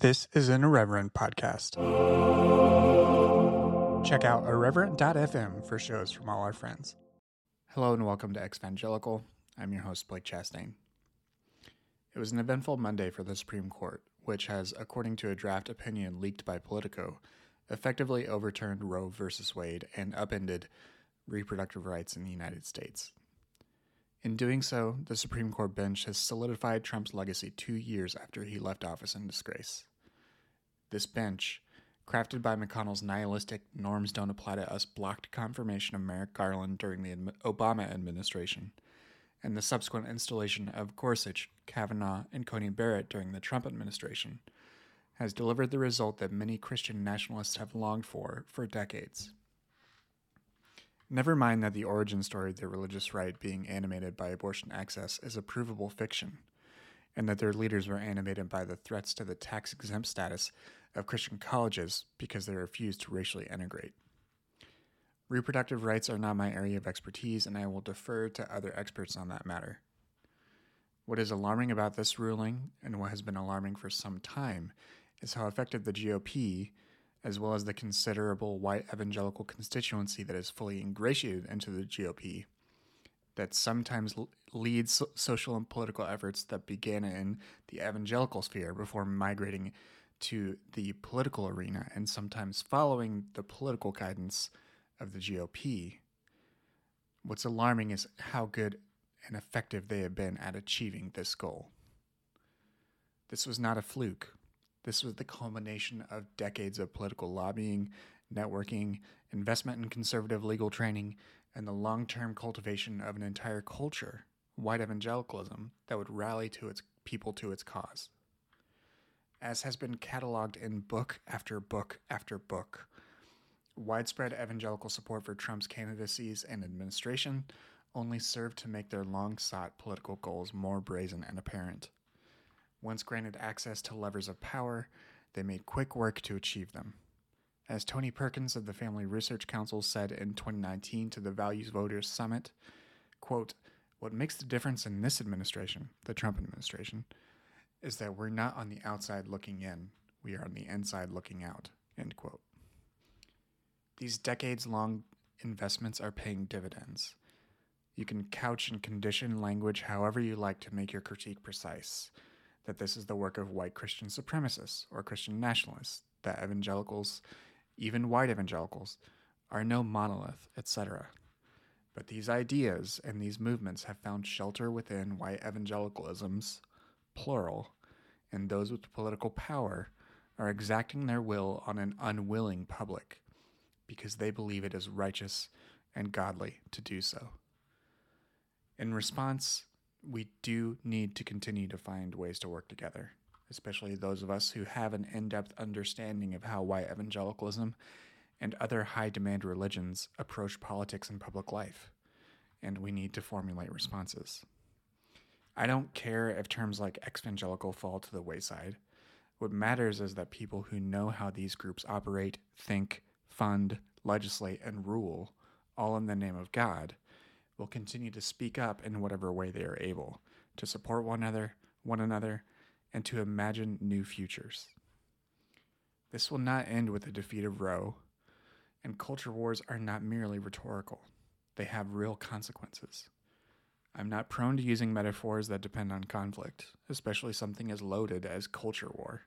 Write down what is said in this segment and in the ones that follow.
This is an Irreverent podcast. Check out irreverent.fm for shows from all our friends. Hello and welcome to Exvangelical. I'm your host, Blake Chastain. It was an eventful Monday for the Supreme Court, which has, according to a draft opinion leaked by Politico, effectively overturned Roe v. Wade and upended reproductive rights in the United States. In doing so, the Supreme Court bench has solidified Trump's legacy two years after he left office in disgrace. This bench, crafted by McConnell's nihilistic norms don't apply to us blocked confirmation of Merrick Garland during the Obama administration, and the subsequent installation of Gorsuch, Kavanaugh, and Coney Barrett during the Trump administration, has delivered the result that many Christian nationalists have longed for for decades. Never mind that the origin story of the religious right being animated by abortion access is a provable fiction, and that their leaders were animated by the threats to the tax exempt status of Christian colleges because they refused to racially integrate. Reproductive rights are not my area of expertise, and I will defer to other experts on that matter. What is alarming about this ruling, and what has been alarming for some time, is how effective the GOP as well as the considerable white evangelical constituency that is fully ingratiated into the GOP, that sometimes leads social and political efforts that began in the evangelical sphere before migrating to the political arena and sometimes following the political guidance of the GOP. What's alarming is how good and effective they have been at achieving this goal. This was not a fluke. This was the culmination of decades of political lobbying, networking, investment in conservative legal training, and the long term cultivation of an entire culture, white evangelicalism, that would rally to its people to its cause. As has been cataloged in book after book after book, widespread evangelical support for Trump's candidacies and administration only served to make their long sought political goals more brazen and apparent. Once granted access to levers of power, they made quick work to achieve them. As Tony Perkins of the Family Research Council said in 2019 to the Values Voters Summit, quote, what makes the difference in this administration, the Trump administration, is that we're not on the outside looking in, we are on the inside looking out, end quote. These decades long investments are paying dividends. You can couch and condition language however you like to make your critique precise that this is the work of white Christian supremacists or Christian nationalists, that evangelicals, even white evangelicals, are no monolith, etc. But these ideas and these movements have found shelter within white evangelicalisms, plural, and those with political power are exacting their will on an unwilling public because they believe it is righteous and godly to do so. In response, we do need to continue to find ways to work together, especially those of us who have an in depth understanding of how white evangelicalism and other high demand religions approach politics and public life, and we need to formulate responses. I don't care if terms like exvangelical fall to the wayside. What matters is that people who know how these groups operate, think, fund, legislate, and rule, all in the name of God, will continue to speak up in whatever way they are able, to support one another, one another, and to imagine new futures. This will not end with the defeat of Roe, and culture wars are not merely rhetorical. They have real consequences. I'm not prone to using metaphors that depend on conflict, especially something as loaded as culture war.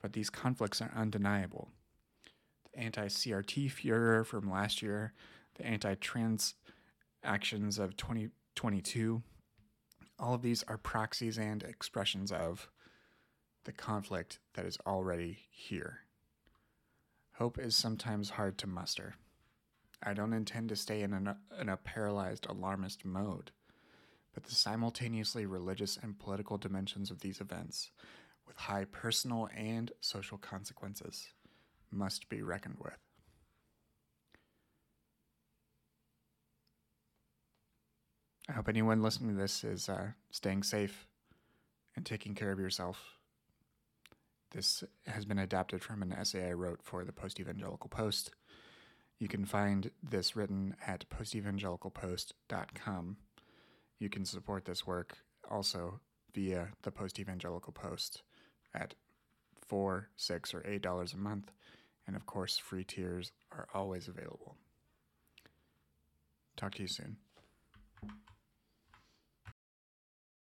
But these conflicts are undeniable. The anti CRT furor from last year, the anti trans actions of 2022, all of these are proxies and expressions of the conflict that is already here. Hope is sometimes hard to muster. I don't intend to stay in, an, in a paralyzed alarmist mode, but the simultaneously religious and political dimensions of these events, with high personal and social consequences, must be reckoned with. I hope anyone listening to this is uh, staying safe and taking care of yourself. This has been adapted from an essay I wrote for the Post Evangelical Post. You can find this written at postevangelicalpost.com. You can support this work also via the Post Evangelical Post at four, six, or eight dollars a month, and of course, free tiers are always available. Talk to you soon.